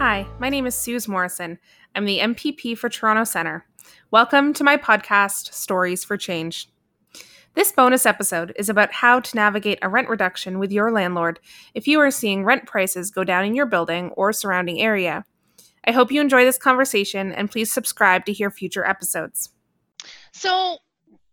Hi, my name is Suze Morrison. I'm the MPP for Toronto Centre. Welcome to my podcast, Stories for Change. This bonus episode is about how to navigate a rent reduction with your landlord if you are seeing rent prices go down in your building or surrounding area. I hope you enjoy this conversation and please subscribe to hear future episodes. So,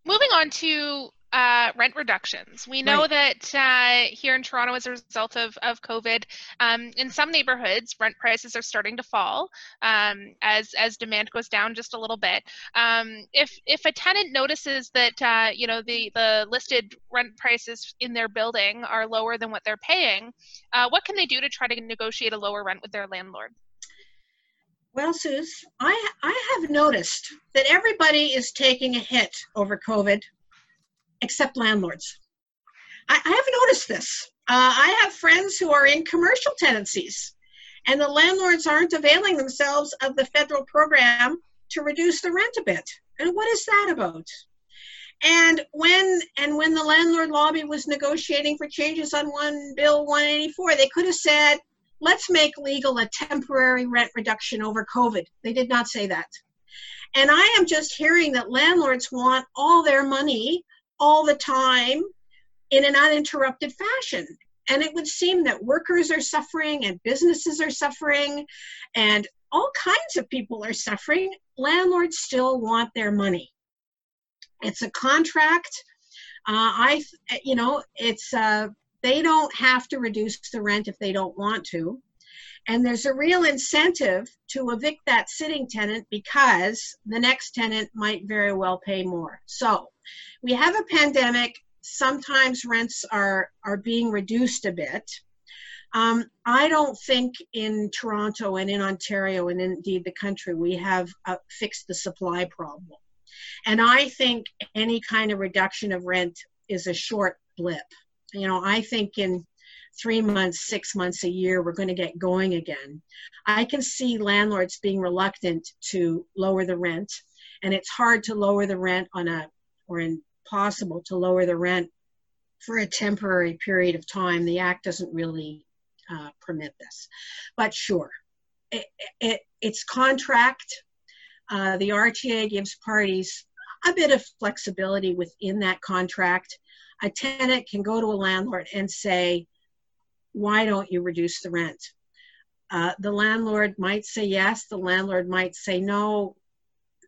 moving on to uh, rent reductions. We know right. that uh, here in Toronto, as a result of, of COVID, um, in some neighborhoods, rent prices are starting to fall um, as as demand goes down just a little bit. Um, if if a tenant notices that uh, you know the the listed rent prices in their building are lower than what they're paying, uh, what can they do to try to negotiate a lower rent with their landlord? Well, Suze, I I have noticed that everybody is taking a hit over COVID except landlords. I, I have noticed this. Uh, I have friends who are in commercial tenancies, and the landlords aren't availing themselves of the federal program to reduce the rent a bit. And what is that about? And when and when the landlord lobby was negotiating for changes on one bill 184, they could have said, "Let's make legal a temporary rent reduction over COVID." They did not say that. And I am just hearing that landlords want all their money all the time in an uninterrupted fashion. And it would seem that workers are suffering and businesses are suffering and all kinds of people are suffering. Landlords still want their money. It's a contract. Uh, I, you know, it's uh, they don't have to reduce the rent if they don't want to. And there's a real incentive to evict that sitting tenant because the next tenant might very well pay more. So we have a pandemic. Sometimes rents are, are being reduced a bit. Um, I don't think in Toronto and in Ontario and indeed the country we have uh, fixed the supply problem. And I think any kind of reduction of rent is a short blip. You know, I think in three months, six months, a year, we're going to get going again. I can see landlords being reluctant to lower the rent, and it's hard to lower the rent on a, or impossible to lower the rent for a temporary period of time. The Act doesn't really uh, permit this. But sure, it, it, it's contract. Uh, the RTA gives parties a bit of flexibility within that contract. A tenant can go to a landlord and say, why don't you reduce the rent? Uh, the landlord might say yes. The landlord might say no.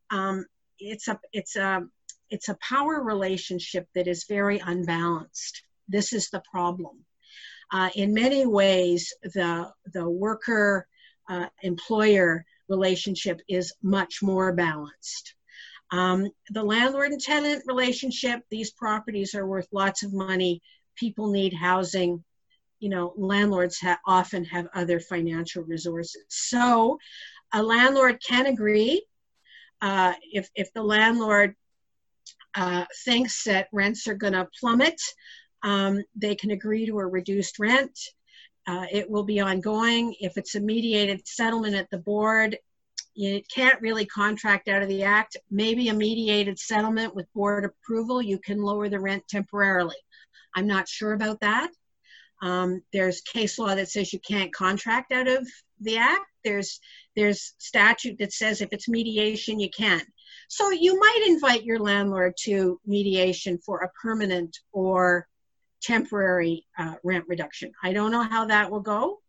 Um, it's a it's a it's a power relationship that is very unbalanced. This is the problem. Uh, in many ways, the the worker uh, employer relationship is much more balanced. Um, the landlord and tenant relationship, these properties are worth lots of money. People need housing you know, landlords ha- often have other financial resources. So a landlord can agree uh, if, if the landlord uh, thinks that rents are going to plummet, um, they can agree to a reduced rent. Uh, it will be ongoing. If it's a mediated settlement at the board, you can't really contract out of the act. Maybe a mediated settlement with board approval, you can lower the rent temporarily. I'm not sure about that. Um, there's case law that says you can't contract out of the act. There's there's statute that says if it's mediation, you can. So you might invite your landlord to mediation for a permanent or temporary uh, rent reduction. I don't know how that will go.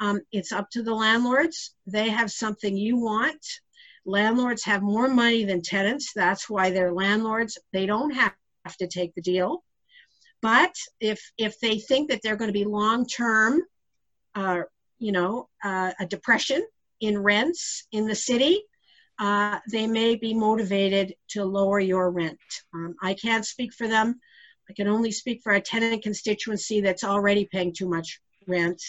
Um, it's up to the landlords. They have something you want. Landlords have more money than tenants. That's why they're landlords. They don't have to take the deal. But if if they think that they're going to be long term, uh, you know, uh, a depression in rents in the city, uh, they may be motivated to lower your rent. Um, I can't speak for them. I can only speak for a tenant constituency that's already paying too much rent.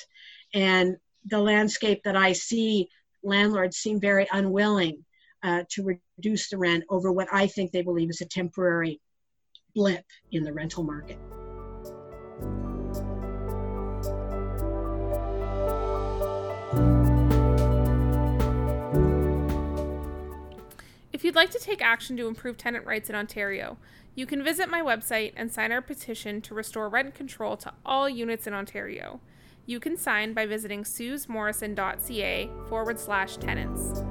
And the landscape that I see, landlords seem very unwilling uh, to reduce the rent over what I think they believe is a temporary blip in the rental market. If you'd like to take action to improve tenant rights in Ontario, you can visit my website and sign our petition to restore rent control to all units in Ontario. You can sign by visiting suzemorrison.ca forward slash tenants.